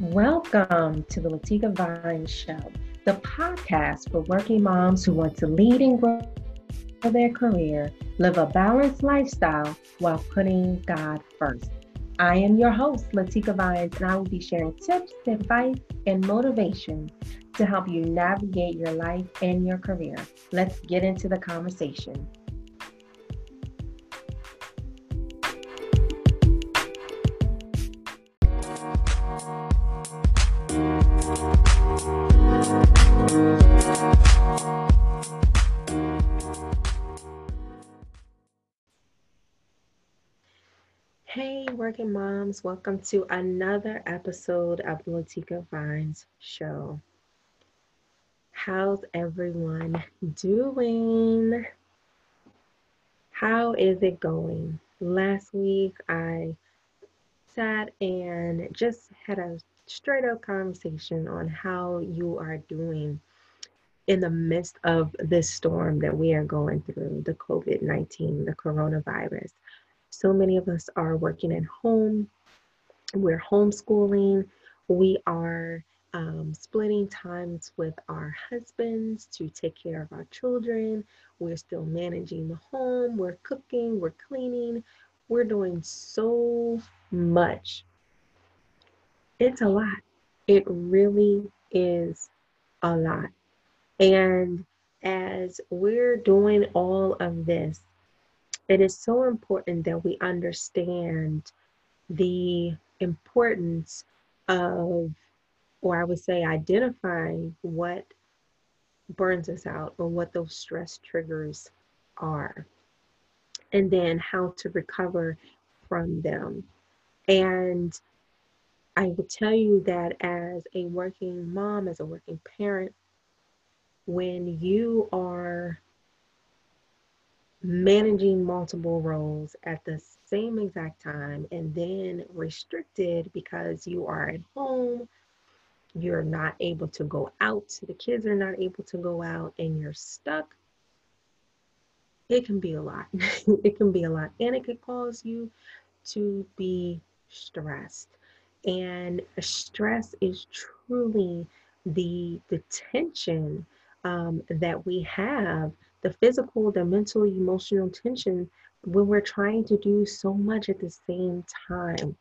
Welcome to the Latika Vines Show, the podcast for working moms who want to lead and grow their career, live a balanced lifestyle while putting God first. I am your host, Latika Vines, and I will be sharing tips, advice, and motivation to help you navigate your life and your career. Let's get into the conversation. Hey, working moms, welcome to another episode of the Latika Vines Show. How's everyone doing? How is it going? Last week I sat and just had a straight up conversation on how you are doing in the midst of this storm that we are going through the COVID 19, the coronavirus. So many of us are working at home, we're homeschooling, we are um, splitting times with our husbands to take care of our children. We're still managing the home, we're cooking, we're cleaning, we're doing so much. It's a lot. It really is a lot. And as we're doing all of this, it is so important that we understand the importance of, or I would say, identifying what burns us out or what those stress triggers are, and then how to recover from them. And I will tell you that as a working mom, as a working parent, when you are managing multiple roles at the same exact time and then restricted because you are at home, you're not able to go out, the kids are not able to go out, and you're stuck, it can be a lot. it can be a lot. And it could cause you to be stressed. And stress is truly the, the tension um, that we have the physical, the mental, emotional tension when we're trying to do so much at the same time.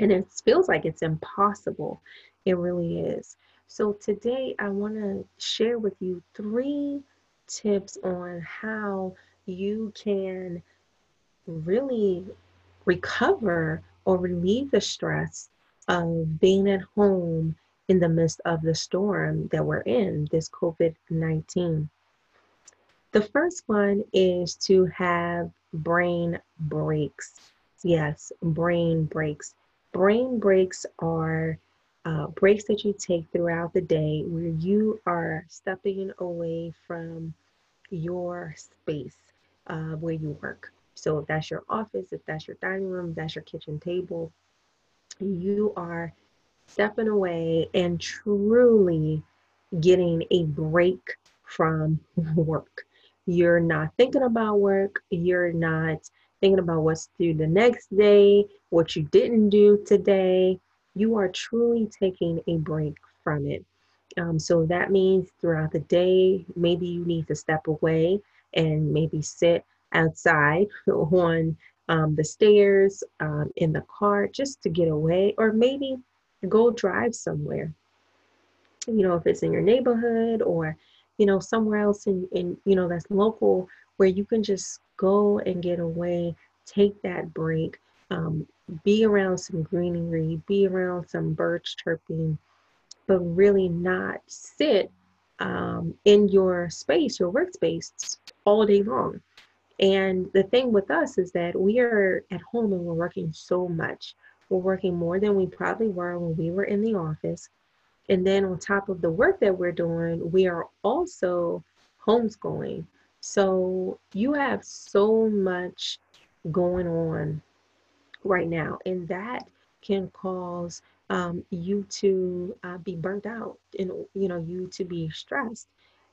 And it feels like it's impossible. It really is. So, today I want to share with you three tips on how you can really recover or relieve the stress of being at home in the midst of the storm that we're in, this COVID 19. The first one is to have brain breaks. Yes, brain breaks. Brain breaks are uh, breaks that you take throughout the day where you are stepping away from your space uh, where you work. So if that's your office, if that's your dining room, that's your kitchen table, you are stepping away and truly getting a break from work. You're not thinking about work. You're not thinking about what's due the next day, what you didn't do today. You are truly taking a break from it. Um, so that means throughout the day, maybe you need to step away and maybe sit outside on um, the stairs, um, in the car, just to get away, or maybe go drive somewhere. You know, if it's in your neighborhood or you know, somewhere else in, in, you know, that's local where you can just go and get away, take that break, um, be around some greenery, be around some birds chirping, but really not sit um, in your space, your workspace, all day long. And the thing with us is that we are at home and we're working so much. We're working more than we probably were when we were in the office. And then on top of the work that we're doing, we are also homeschooling. So you have so much going on right now, and that can cause um, you to uh, be burnt out and you know you to be stressed.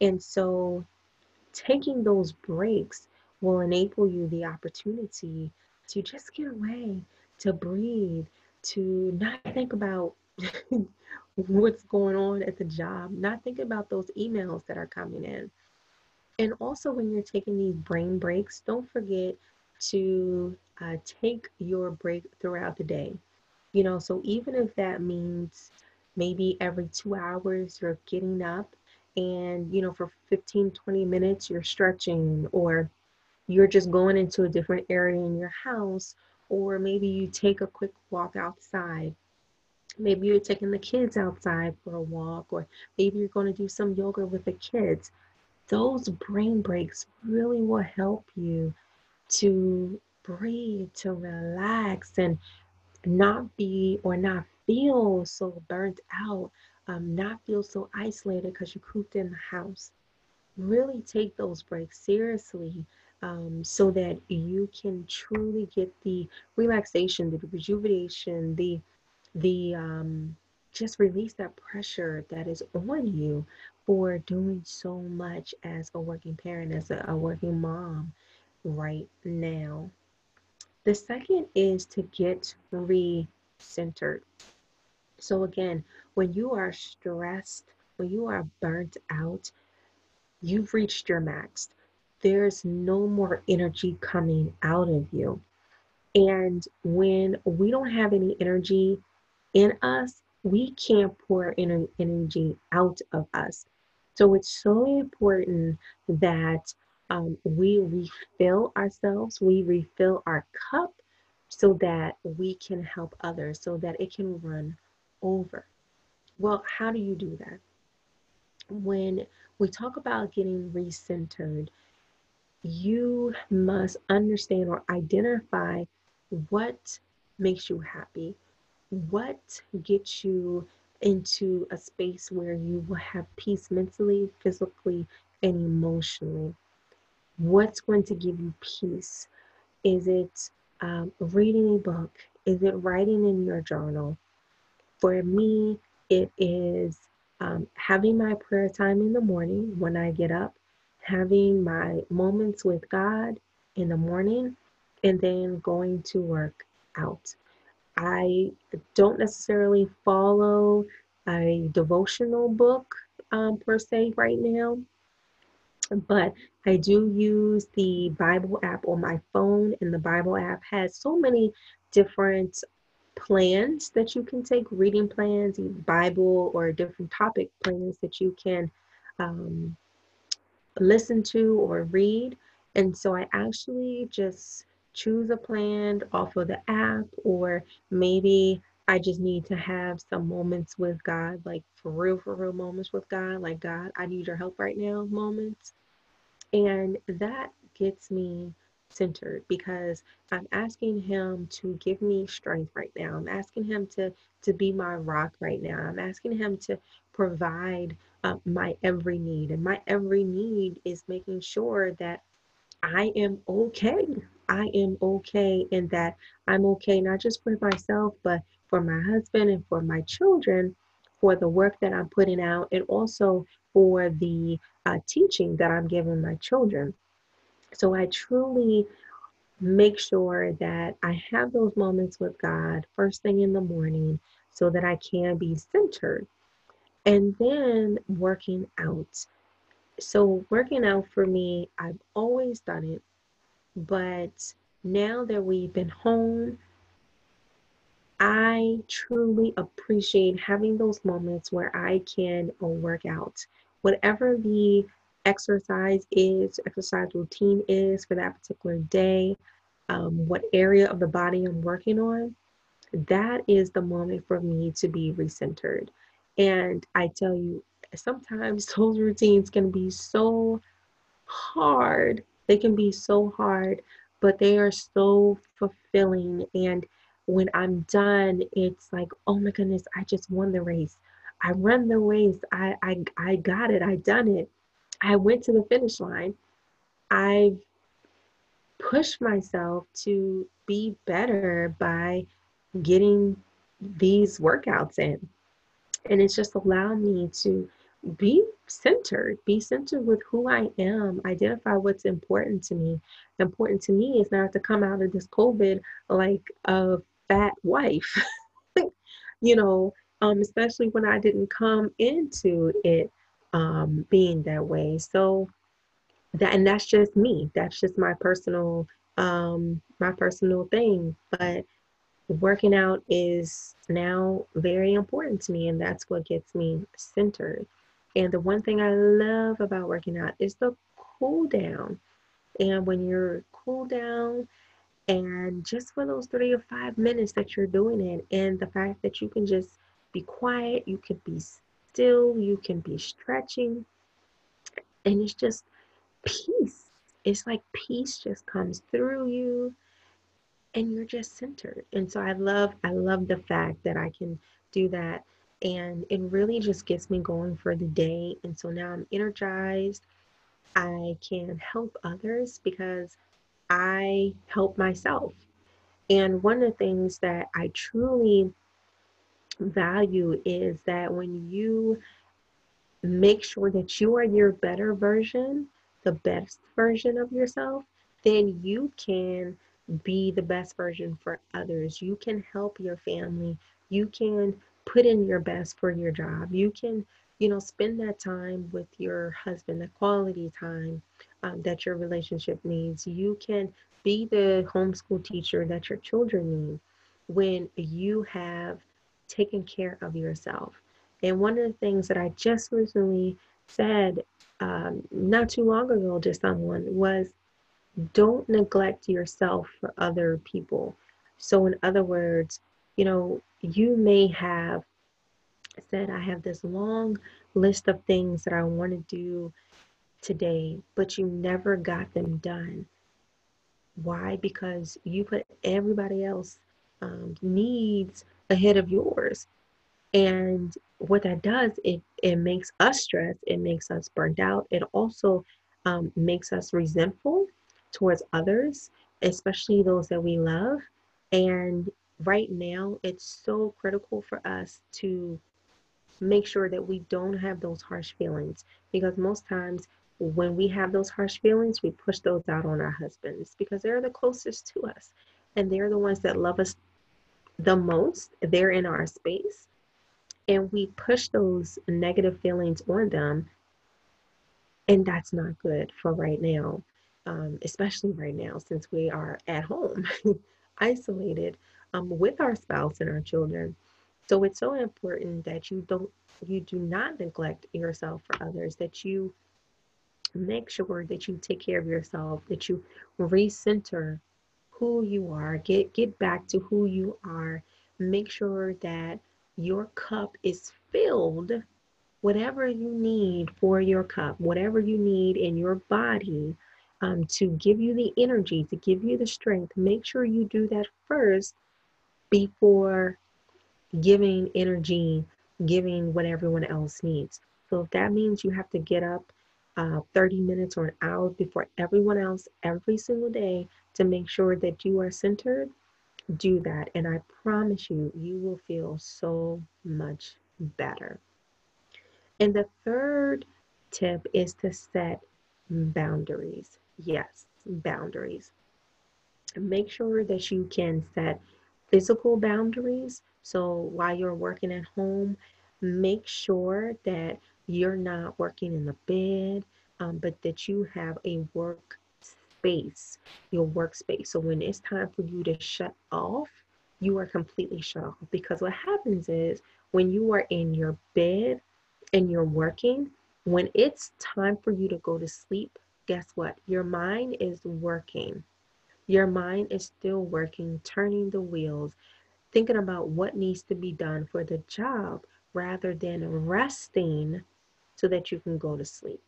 And so taking those breaks will enable you the opportunity to just get away, to breathe, to not think about what's going on at the job, not thinking about those emails that are coming in. And also, when you're taking these brain breaks, don't forget to uh, take your break throughout the day. You know, so even if that means maybe every two hours you're getting up and, you know, for 15, 20 minutes you're stretching or you're just going into a different area in your house, or maybe you take a quick walk outside. Maybe you're taking the kids outside for a walk, or maybe you're going to do some yoga with the kids. Those brain breaks really will help you to breathe, to relax, and not be or not feel so burnt out, um, not feel so isolated because you cooped in the house. Really take those breaks seriously um, so that you can truly get the relaxation, the rejuvenation, the the um, just release that pressure that is on you for doing so much as a working parent, as a, a working mom right now. The second is to get re-centered. So again, when you are stressed, when you are burnt out, you've reached your max there's no more energy coming out of you. And when we don't have any energy in us, we can't pour energy out of us. So it's so important that um, we refill ourselves, we refill our cup so that we can help others, so that it can run over. Well, how do you do that? When we talk about getting recentered, you must understand or identify what makes you happy, what gets you into a space where you will have peace mentally, physically, and emotionally. What's going to give you peace? Is it um, reading a book? Is it writing in your journal? For me, it is um, having my prayer time in the morning when I get up having my moments with God in the morning and then going to work out. I don't necessarily follow a devotional book um, per se right now, but I do use the Bible app on my phone, and the Bible app has so many different plans that you can take reading plans, Bible, or different topic plans that you can um, listen to or read. And so I actually just choose a plan off of the app, or maybe I just need to have some moments with God, like for real, for real moments with God, like God, I need your help right now moments. And that gets me centered because I'm asking him to give me strength right now. I'm asking him to to be my rock right now. I'm asking him to provide uh, my every need. And my every need is making sure that I am okay. I am okay, and that I'm okay not just for myself, but for my husband and for my children, for the work that I'm putting out, and also for the uh, teaching that I'm giving my children. So I truly make sure that I have those moments with God first thing in the morning so that I can be centered and then working out. So, working out for me, I've always done it, but now that we've been home, I truly appreciate having those moments where I can work out. Whatever the exercise is, exercise routine is for that particular day, um, what area of the body I'm working on, that is the moment for me to be recentered. And I tell you, sometimes those routines can be so hard. They can be so hard, but they are so fulfilling. And when I'm done, it's like, oh my goodness, I just won the race. I run the race. I I, I got it. I done it. I went to the finish line. I've pushed myself to be better by getting these workouts in. And it's just allowed me to be centered, be centered with who I am, identify what's important to me. Important to me is not to come out of this COVID like a fat wife. you know, um, especially when I didn't come into it um, being that way. So that and that's just me. That's just my personal um, my personal thing. But working out is now very important to me, and that's what gets me centered. And the one thing I love about working out is the cool down. And when you're cool down, and just for those three or five minutes that you're doing it, and the fact that you can just be quiet, you can be still, you can be stretching, and it's just peace. It's like peace just comes through you and you're just centered. And so I love I love the fact that I can do that and it really just gets me going for the day. And so now I'm energized. I can help others because I help myself. And one of the things that I truly value is that when you make sure that you are your better version, the best version of yourself, then you can be the best version for others. You can help your family. You can put in your best for your job. You can, you know, spend that time with your husband, the quality time um, that your relationship needs. You can be the homeschool teacher that your children need when you have taken care of yourself. And one of the things that I just recently said um, not too long ago to someone was don't neglect yourself for other people. So, in other words, you know, you may have said, I have this long list of things that I want to do today, but you never got them done. Why? Because you put everybody else um, needs ahead of yours. And what that does, it, it makes us stressed, it makes us burnt out, it also um, makes us resentful towards others, especially those that we love. And right now, it's so critical for us to make sure that we don't have those harsh feelings because most times when we have those harsh feelings, we push those out on our husbands because they're the closest to us and they're the ones that love us the most. They're in our space. And we push those negative feelings on them. And that's not good for right now um, especially right now since we are at home, isolated um, with our spouse and our children. So it's so important that you don't, you do not neglect yourself for others, that you make sure that you take care of yourself, that you recenter who you are, get get back to who you are, make sure that your cup is filled whatever you need for your cup, whatever you need in your body um, to give you the energy, to give you the strength, make sure you do that first before giving energy, giving what everyone else needs. So if that means you have to get up uh, 30 minutes or an hour before everyone else every single day to make sure that you are centered, do that. And I promise you, you will feel so much better. And the third tip is to set boundaries. Yes, boundaries. Make sure that you can set physical boundaries. So while you're working at home, make sure that you're not working in the bed, um, but that you have a work space, your workspace. So when it's time for you to shut off, you are completely shut off. Because what happens is when you are in your bed and you're working, when it's time for you to go to sleep, guess what? Your mind is working. Your mind is still working, turning the wheels, thinking about what needs to be done for the job rather than resting so that you can go to sleep.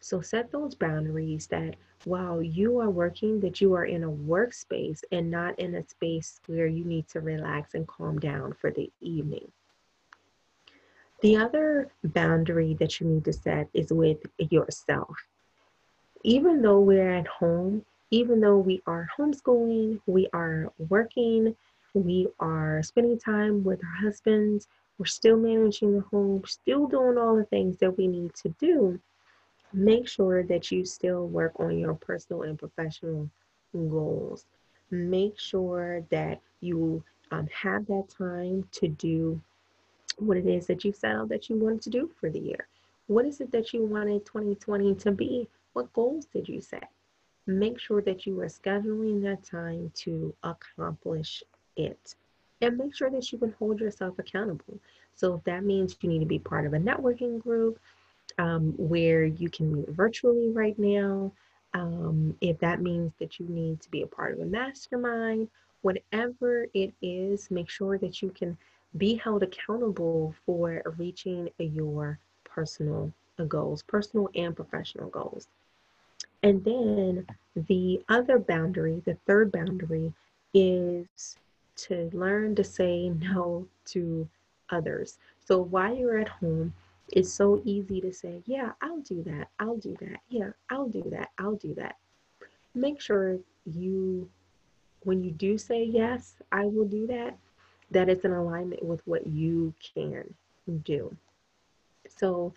So set those boundaries that while you are working, that you are in a workspace and not in a space where you need to relax and calm down for the evening. The other boundary that you need to set is with yourself even though we're at home, even though we are homeschooling, we are working, we are spending time with our husbands, we're still managing the home, still doing all the things that we need to do, make sure that you still work on your personal and professional goals. Make sure that you um, have that time to do what it is that you set out that you wanted to do for the year. What is it that you wanted 2020 to be? What goals did you set? Make sure that you are scheduling that time to accomplish it. And make sure that you can hold yourself accountable. So if that means you need to be part of a networking group um, where you can meet virtually right now, um, if that means that you need to be a part of a mastermind, whatever it is, make sure that you can be held accountable for reaching your personal goals, personal and professional goals. And then the other boundary, the third boundary, is to learn to say no to others. So while you're at home, it's so easy to say, Yeah, I'll do that. I'll do that. Yeah, I'll do that. I'll do that. Make sure you, when you do say, Yes, I will do that, that it's in alignment with what you can do. So,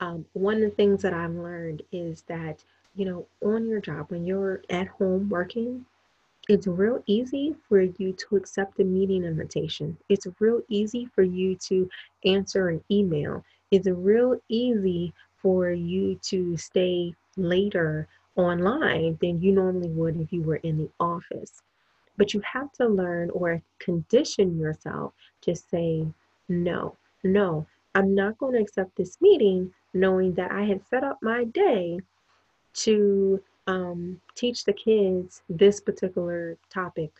um, one of the things that I've learned is that, you know, on your job, when you're at home working, it's real easy for you to accept a meeting invitation. It's real easy for you to answer an email. It's real easy for you to stay later online than you normally would if you were in the office. But you have to learn or condition yourself to say, no, no, I'm not going to accept this meeting knowing that I had set up my day to um, teach the kids this particular topic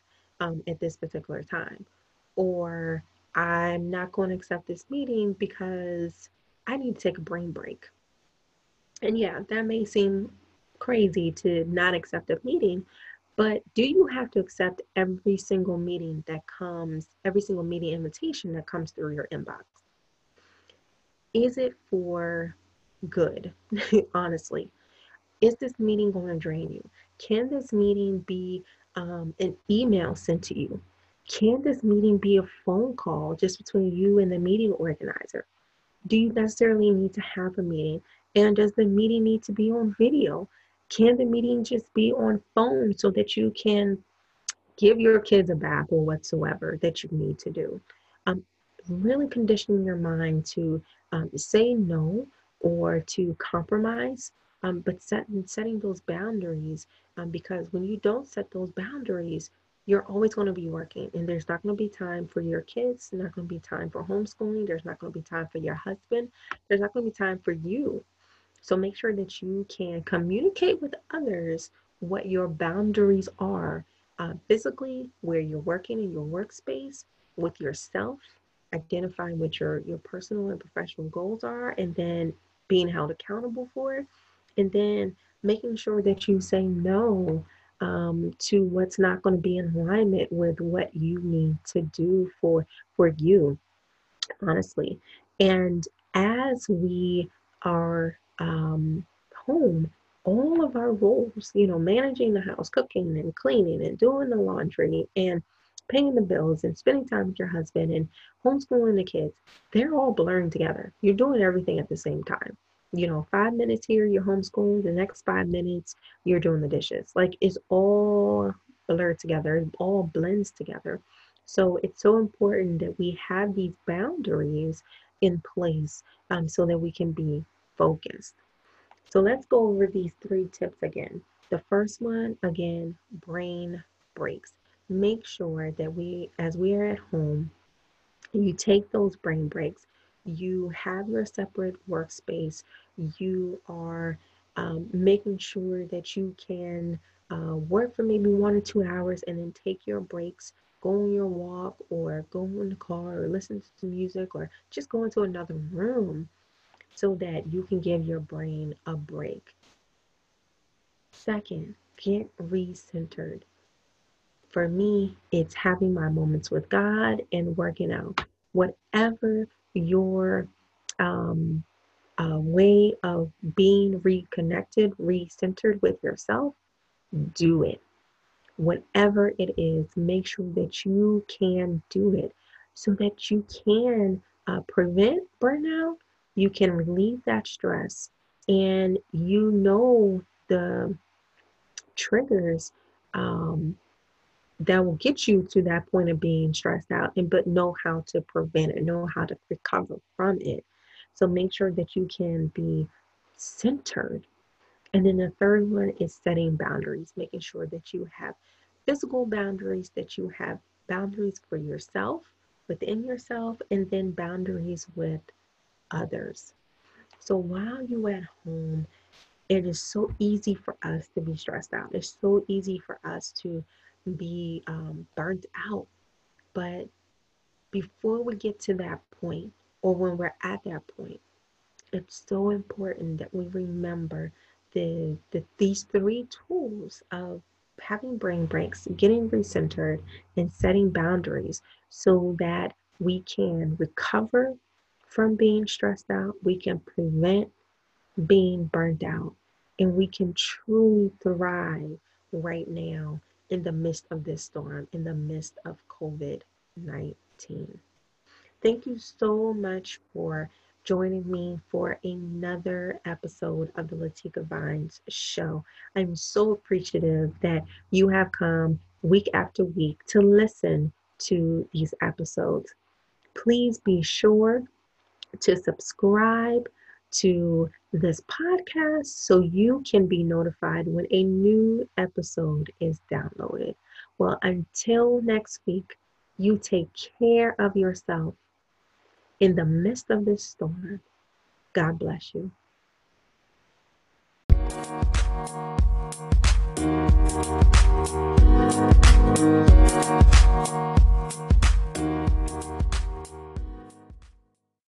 um, at this particular time. Or I'm not going to accept this meeting because I need to take a brain break. And yeah, that may seem crazy to not accept a meeting, but do you have to accept every single meeting that comes, every single meeting invitation that comes through your inbox? Is it for good, honestly? Is this meeting going to drain you? Can this meeting be um, an email sent to you? Can this meeting be a phone call just between you and the meeting organizer? Do you necessarily need to have a meeting? And does the meeting need to be on video? Can the meeting just be on phone so that you can give your kids a bath or whatsoever that you need to do? Um, really conditioning your mind to um, say no or to compromise um, but set, setting those boundaries um, because when you don't set those boundaries you're always going to be working and there's not going to be time for your kids not going to be time for homeschooling there's not going to be time for your husband there's not going to be time for you. So make sure that you can communicate with others what your boundaries are uh, physically where you're working in your workspace with yourself identifying what your your personal and professional goals are and then being held accountable for it and then making sure that you say no um, to what's not going to be in alignment with what you need to do for for you honestly. And as we are um, home all of our roles you know managing the house cooking and cleaning and doing the laundry and paying the bills and spending time with your husband and homeschooling the kids they're all blurring together. You're doing everything at the same time you know, five minutes here, you're homeschooling, the next five minutes, you're doing the dishes. Like it's all blurred together, it all blends together. So it's so important that we have these boundaries in place um, so that we can be focused. So let's go over these three tips again. The first one, again, brain breaks. Make sure that we, as we are at home, you take those brain breaks you have your separate workspace, you are um, making sure that you can uh, work for maybe one or two hours and then take your breaks, go on your walk or go in the car or listen to some music or just go into another room so that you can give your brain a break. Second, get recentered. For me, it's having my moments with God and working out. Whatever your um, uh, way of being reconnected, recentered with yourself, do it. Whatever it is, make sure that you can do it so that you can uh, prevent burnout, you can relieve that stress, and you know the triggers um, that will get you to that point of being stressed out and but know how to prevent it know how to recover from it. So make sure that you can be centered. And then the third one is setting boundaries making sure that you have physical boundaries that you have boundaries for yourself within yourself and then boundaries with others. So while you're at home it is so easy for us to be stressed out. It's so easy for us to be um, burnt out. But before we get to that point, or when we're at that point, it's so important that we remember the, the these three tools of having brain breaks, getting recentered, and setting boundaries so that we can recover from being stressed out, we can prevent being burnt out, and we can truly thrive right now in the midst of this storm, in the midst of COVID 19. Thank you so much for joining me for another episode of the Latika Vines show. I'm so appreciative that you have come week after week to listen to these episodes. Please be sure to subscribe to this podcast so you can be notified when a new episode is downloaded. Well, until next week, you take care of yourself in the midst of this storm. God bless you.